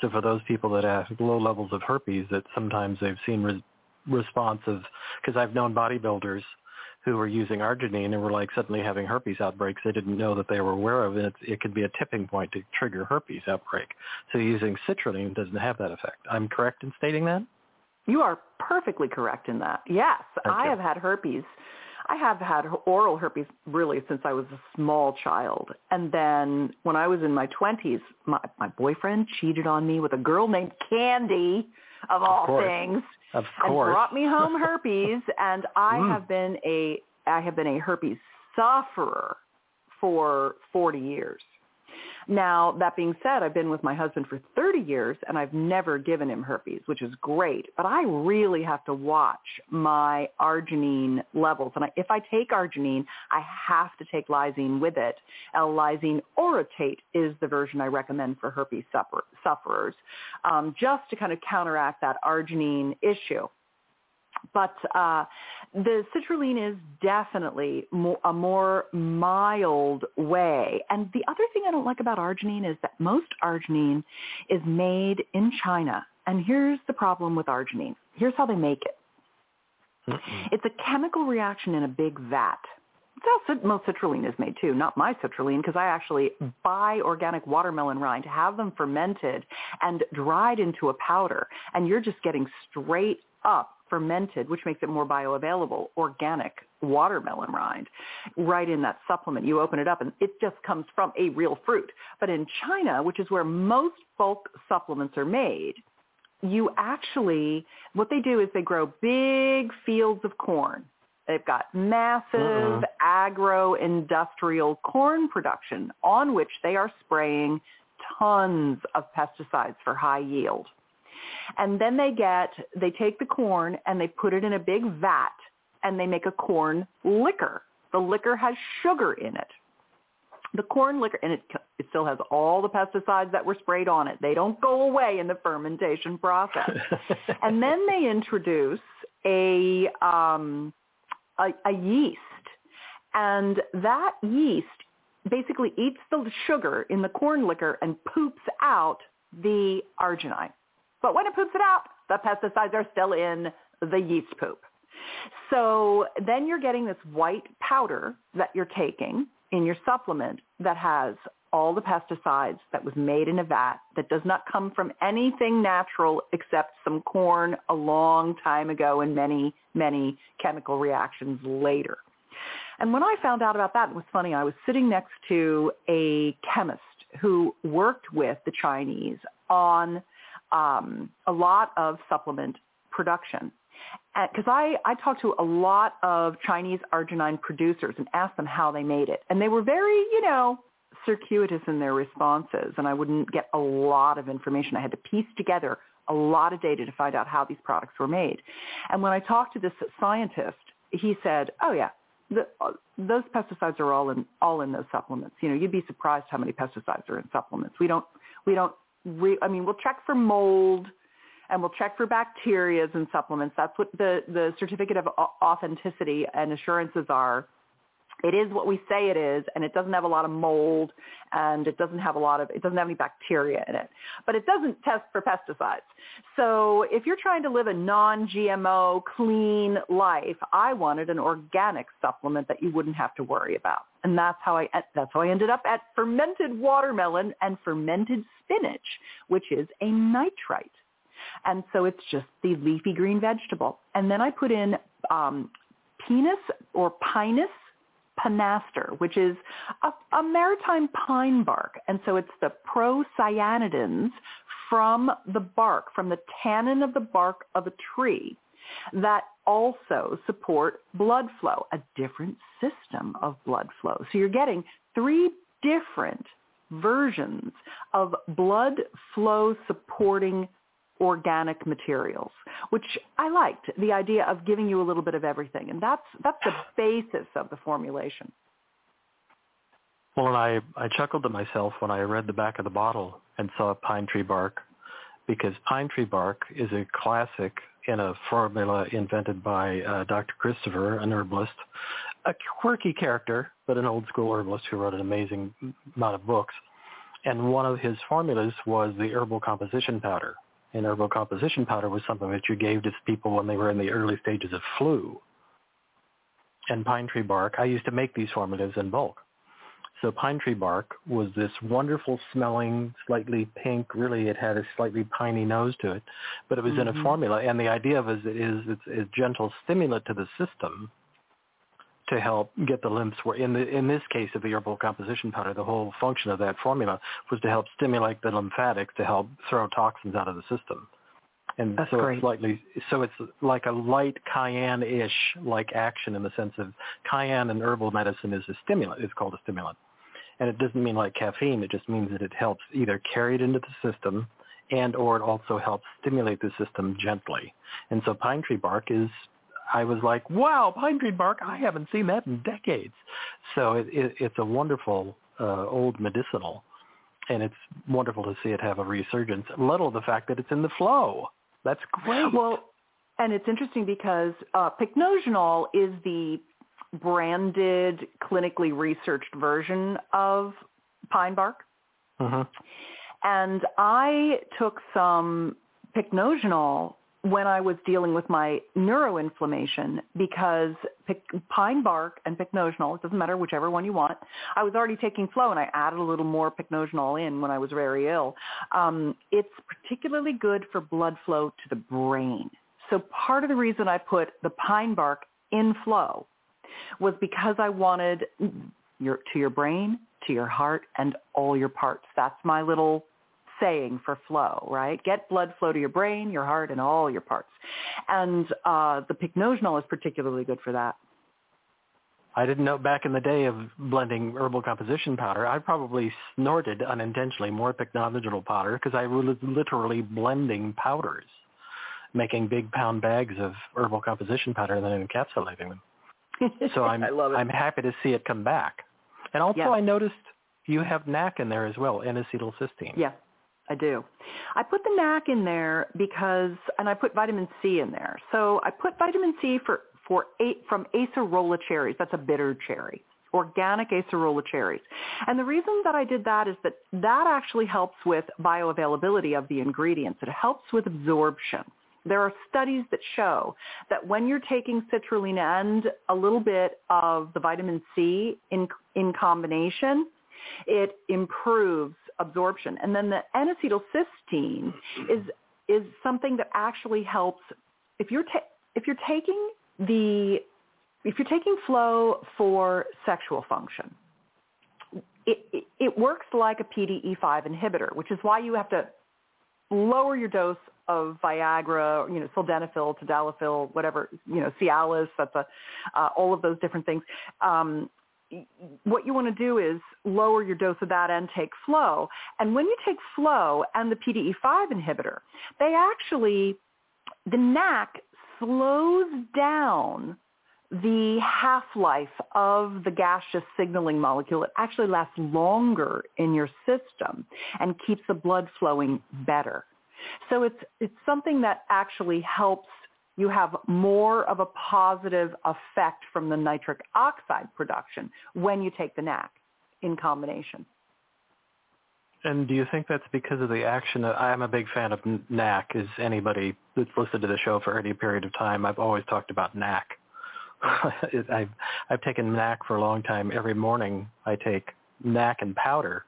So for those people that have low levels of herpes, that sometimes they've seen re- responsive, because I've known bodybuilders who were using arginine and were like suddenly having herpes outbreaks they didn't know that they were aware of, and it, it could be a tipping point to trigger herpes outbreak. So using citrulline doesn't have that effect. I'm correct in stating that? You are perfectly correct in that. Yes, I have had herpes. I have had oral herpes really since I was a small child. And then when I was in my 20s, my, my boyfriend cheated on me with a girl named Candy, of all of things. Of and brought me home herpes, and I Mm. have been a I have been a herpes sufferer for 40 years. Now, that being said, I've been with my husband for 30 years and I've never given him herpes, which is great. But I really have to watch my arginine levels. And I, if I take arginine, I have to take lysine with it. L-lysine orotate is the version I recommend for herpes suffer, sufferers, um, just to kind of counteract that arginine issue but uh, the citrulline is definitely more, a more mild way. And the other thing I don't like about arginine is that most arginine is made in China. And here's the problem with arginine. Here's how they make it. Mm-mm. It's a chemical reaction in a big vat. That's how most citrulline is made too, not my citrulline, because I actually buy organic watermelon rind, have them fermented and dried into a powder, and you're just getting straight up fermented, which makes it more bioavailable, organic watermelon rind right in that supplement. You open it up and it just comes from a real fruit. But in China, which is where most bulk supplements are made, you actually, what they do is they grow big fields of corn. They've got massive Uh-uh. agro-industrial corn production on which they are spraying tons of pesticides for high yield. And then they get, they take the corn and they put it in a big vat and they make a corn liquor. The liquor has sugar in it. The corn liquor, and it, it still has all the pesticides that were sprayed on it. They don't go away in the fermentation process. and then they introduce a, um, a, a yeast And that yeast basically eats the sugar in the corn liquor and poops out the arginine. But when it poops it out, the pesticides are still in the yeast poop. So then you're getting this white powder that you're taking in your supplement that has all the pesticides that was made in a vat that does not come from anything natural except some corn a long time ago and many, many chemical reactions later. And when I found out about that, it was funny. I was sitting next to a chemist who worked with the Chinese on um, a lot of supplement production. Because I, I talked to a lot of Chinese arginine producers and asked them how they made it. And they were very, you know, circuitous in their responses. And I wouldn't get a lot of information. I had to piece together a lot of data to find out how these products were made. And when I talked to this scientist, he said, oh yeah, the, those pesticides are all in all in those supplements. You know, you'd be surprised how many pesticides are in supplements. We don't we don't re, I mean, we'll check for mold and we'll check for bacteria in supplements. That's what the the certificate of authenticity and assurances are it is what we say it is and it doesn't have a lot of mold and it doesn't have a lot of it doesn't have any bacteria in it. But it doesn't test for pesticides. So if you're trying to live a non-gmo clean life i wanted an organic supplement that you wouldn't have to worry about. And that's how i that's how i ended up at fermented watermelon and fermented spinach which is a nitrite. And so it's just the leafy green vegetable. And then i put in um, or pinus pinaster, which is a, a maritime pine bark. And so it's the procyanidins from the bark, from the tannin of the bark of a tree that also support blood flow, a different system of blood flow. So you're getting three different versions of blood flow supporting organic materials, which I liked, the idea of giving you a little bit of everything. And that's, that's the basis of the formulation. Well, and I, I chuckled to myself when I read the back of the bottle and saw pine tree bark because pine tree bark is a classic in a formula invented by uh, Dr. Christopher, an herbalist, a quirky character, but an old school herbalist who wrote an amazing amount of books. And one of his formulas was the herbal composition powder, and herbal composition powder was something that you gave to people when they were in the early stages of flu. And pine tree bark, I used to make these formulas in bulk. So pine tree bark was this wonderful smelling, slightly pink, really it had a slightly piney nose to it, but it was mm-hmm. in a mm-hmm. formula. And the idea of it is it's a gentle stimulant to the system to help get the lymphs where in the in this case of the herbal composition powder, the whole function of that formula was to help stimulate the lymphatics to help throw toxins out of the system. And That's so great. it's slightly so it's like a light cayenne-ish like action in the sense of cayenne in herbal medicine is a stimulant. It's called a stimulant. And it doesn't mean like caffeine. It just means that it helps either carry it into the system and or it also helps stimulate the system gently. And so pine tree bark is I was like, wow, pine tree bark, I haven't seen that in decades. So it, it, it's a wonderful uh, old medicinal, and it's wonderful to see it have a resurgence. Little the fact that it's in the flow. That's great. Well, and it's interesting because uh, pycnogenol is the branded, clinically researched version of pine bark. Mm-hmm. And I took some pycnogenol when I was dealing with my neuroinflammation because pine bark and pycnogenol, it doesn't matter whichever one you want, I was already taking flow and I added a little more pycnogenol in when I was very ill. Um, it's particularly good for blood flow to the brain. So part of the reason I put the pine bark in flow was because I wanted your, to your brain, to your heart, and all your parts. That's my little saying for flow, right? Get blood flow to your brain, your heart, and all your parts. And uh, the pycnogenol is particularly good for that. I didn't know back in the day of blending herbal composition powder, I probably snorted unintentionally more pycnogenol powder because I was literally blending powders, making big pound bags of herbal composition powder and then encapsulating them. So I'm I'm happy to see it come back. And also yeah. I noticed you have NAC in there as well, N-acetylcysteine. Yeah. I do. I put the NAC in there because, and I put vitamin C in there. So I put vitamin C for for eight, from acerola cherries. That's a bitter cherry organic acerola cherries. And the reason that I did that is that that actually helps with bioavailability of the ingredients. It helps with absorption. There are studies that show that when you're taking citrulline and a little bit of the vitamin C in, in combination, it improves absorption. And then the N-acetylcysteine is, is something that actually helps if you're, ta- if you're taking the if you're taking flow for sexual function, it, it, it works like a PDE5 inhibitor, which is why you have to lower your dose of Viagra, you know, sildenafil, tadalafil, whatever, you know, Cialis, that's a, uh, all of those different things. Um, what you want to do is lower your dose of that and take flow. And when you take flow and the PDE5 inhibitor, they actually, the NAC slows down the half-life of the gaseous signaling molecule, it actually lasts longer in your system and keeps the blood flowing better. So it's, it's something that actually helps you have more of a positive effect from the nitric oxide production when you take the NAC in combination. And do you think that's because of the action? I'm a big fan of NAC. Is anybody that's listened to the show for any period of time? I've always talked about NAC I've I've taken NAC for a long time. Every morning I take NAC and powder,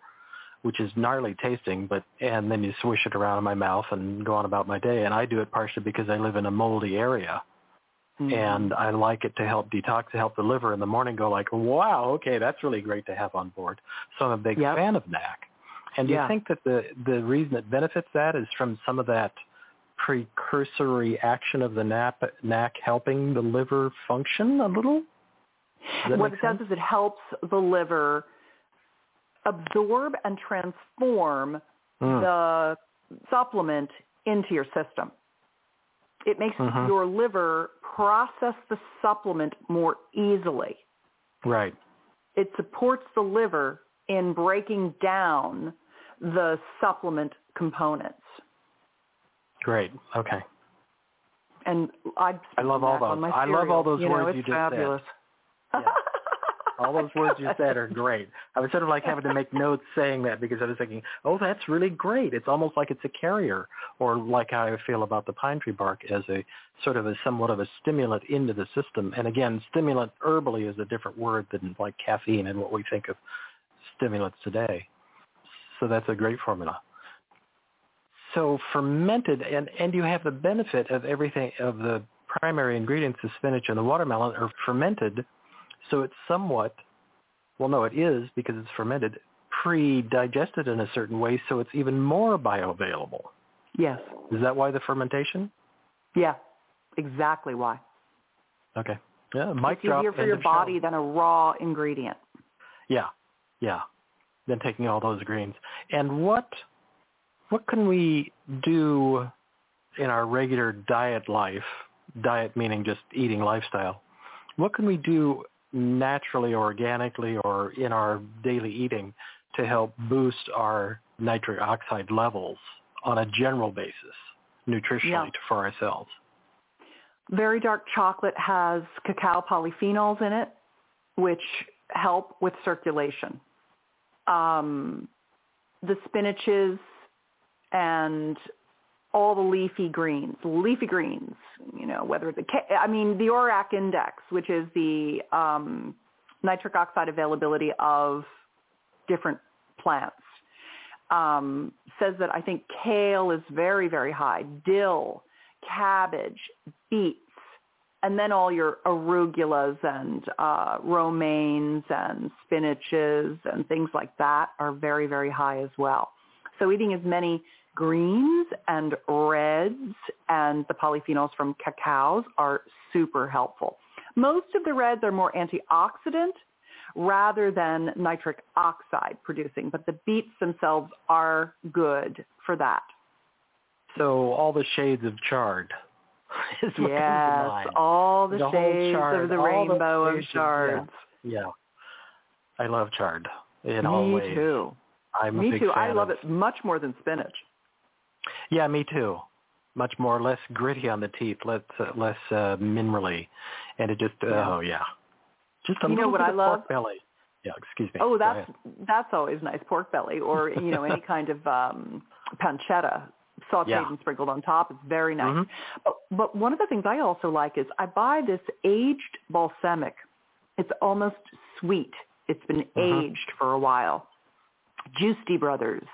which is gnarly tasting, but and then you swish it around in my mouth and go on about my day. And I do it partially because I live in a moldy area. Mm-hmm. And I like it to help detox, to help the liver in the morning go like, wow, okay, that's really great to have on board. So I'm a big yep. fan of NAC. And do yeah. you think that the the reason it benefits that is from some of that precursory action of the NAP, NAC helping the liver function a little? What it sense? does is it helps the liver absorb and transform mm. the supplement into your system. It makes mm-hmm. your liver process the supplement more easily. Right. It supports the liver in breaking down the supplement components. Great. Okay. And I I love all those. I love all those you words know, you just fabulous. said. Yeah. all those words you said are great. I was sort of like having to make notes saying that because I was thinking, oh, that's really great. It's almost like it's a carrier, or like how I feel about the pine tree bark as a sort of a somewhat of a stimulant into the system. And again, stimulant herbally is a different word than like caffeine and what we think of stimulants today. So that's a great formula so fermented, and, and you have the benefit of everything, of the primary ingredients, the spinach and the watermelon, are fermented. So it's somewhat, well, no, it is because it's fermented, pre-digested in a certain way, so it's even more bioavailable. Yes. Is that why the fermentation? Yeah, exactly why. Okay. Yeah, mic it's drop. easier for your body show. than a raw ingredient. Yeah, yeah. Then taking all those greens. And what what can we do in our regular diet life, diet meaning just eating lifestyle, what can we do naturally, organically, or in our daily eating to help boost our nitric oxide levels on a general basis, nutritionally yeah. for ourselves? Very dark chocolate has cacao polyphenols in it, which help with circulation. Um, the spinaches and all the leafy greens, leafy greens, you know, whether the, I mean, the ORAC index, which is the um, nitric oxide availability of different plants, um, says that I think kale is very, very high, dill, cabbage, beets, and then all your arugulas and uh, romaines and spinaches and things like that are very, very high as well. So eating as many greens and reds and the polyphenols from cacaos are super helpful. Most of the reds are more antioxidant rather than nitric oxide producing, but the beets themselves are good for that. So all the shades of chard is what yes, all the, the shades chard, of the rainbow of chards. Yeah. yeah. I love chard in Me all ways. Me too. I'm Me too. I love of... it much more than spinach. Yeah, me too. much more less gritty on the teeth, less uh, less uh, minerally, and it just Yeah. oh yeah, just a You know what bit I of love? pork belly. Yeah, excuse me. Oh, that's that's always nice. Pork belly or you know any kind of um, pancetta sautéed Yeah. and sprinkled on top. It's very nice. Mhm. But, but one of the things I also like is I buy this aged balsamic. It's almost sweet. It's been Mhm. aged for a while. Juicy Brothers,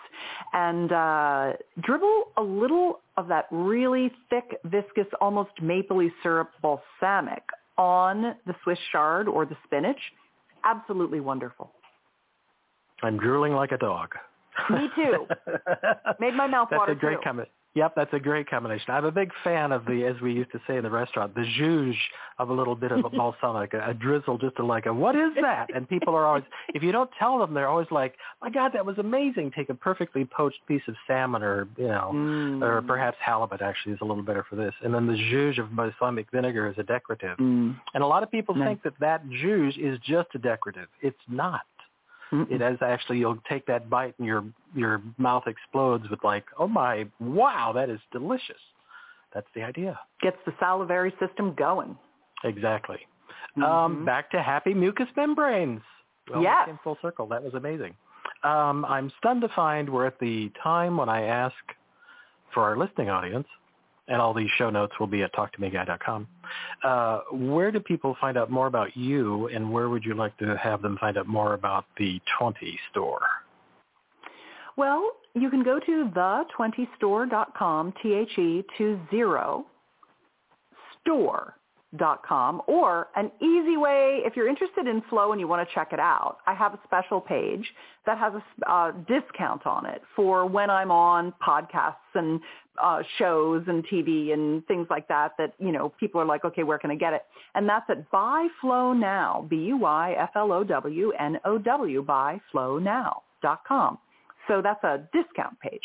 and uh, dribble a little of that really thick, viscous, almost mapley syrup balsamic on the Swiss chard or the spinach. Absolutely wonderful. I'm drooling like a dog. Me too. Made my mouth That's water a great too. comment. Yep, that's a great combination. I'm a big fan of the, as we used to say in the restaurant, the zhuzh of a little bit of a balsamic, a, a drizzle, just to like a, what is that? And people are always, if you don't tell them, they're always like, my God, that was amazing. Take a perfectly poached piece of salmon or, you know, Mm. or perhaps halibut actually is a little better for this. And then the zhuzh of balsamic vinegar is a decorative. Mm. And a lot of people Nice. think that that zhuzh is just a decorative. It's not. Mm-mm. It is actually you'll take that bite and your your mouth explodes with like, oh my, wow, that is delicious. That's the idea. Gets the salivary system going. Exactly. Um, Mhm. back to happy mucous membranes. Well, we Yes. came full circle. That was amazing. Um, I'm stunned to find we're at the time when I ask for our listening audience, and all these show notes will be at talktomeguy.com. Uh, where do people find out more about you, and where would you like to have them find out more about the 20 store? Well, you can go to the20store.com, T-H-E-20, store.com, or an easy way, if you're interested in Flow and you want to check it out, I have a special page that has a uh, discount on it for when I'm on podcasts and uh, shows and TV and things like that that, you know, people are like, okay, where can I get it? And that's at Buy Flow Now, B-U-Y-F-L-O-W-N-O-W, buyflownow.com. So that's a discount page.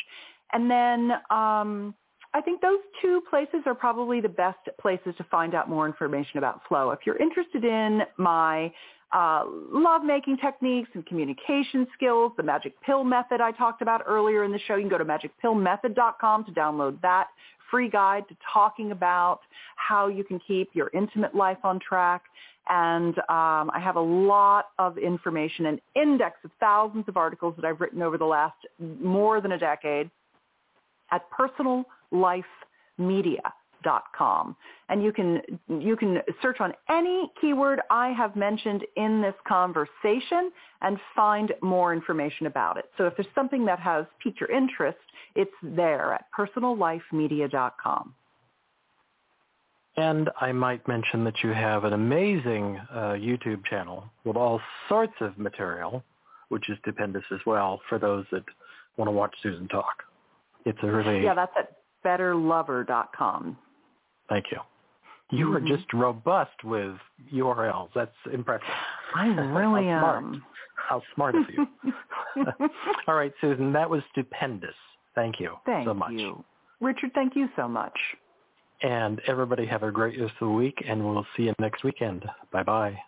And then um, I think those two places are probably the best places to find out more information about flow. If you're interested in my uh, love-making techniques and communication skills, the magic pill method I talked about earlier in the show, you can go to magicpillmethod.com to download that free guide to talking about how you can keep your intimate life on track. And um, I have a lot of information, an index of thousands of articles that I've written over the last more than a decade at personallifemedia.com. And you can, you can search on any keyword I have mentioned in this conversation and find more information about it. So if there's something that has piqued your interest, it's there at personallifemedia.com. And I might mention that you have an amazing uh, YouTube channel with all sorts of material, which is stupendous as well for those that want to watch Susan talk. It's a really Yeah, that's at betterlover.com. thank you. You are Mhm. just robust with URLs. That's impressive. I really How smart. am. How smart of you. all right, Susan, that was stupendous. Thank you Thank so much. you. Richard, thank you so much. And everybody have a great rest of the week, and we'll see you next weekend. Bye-bye.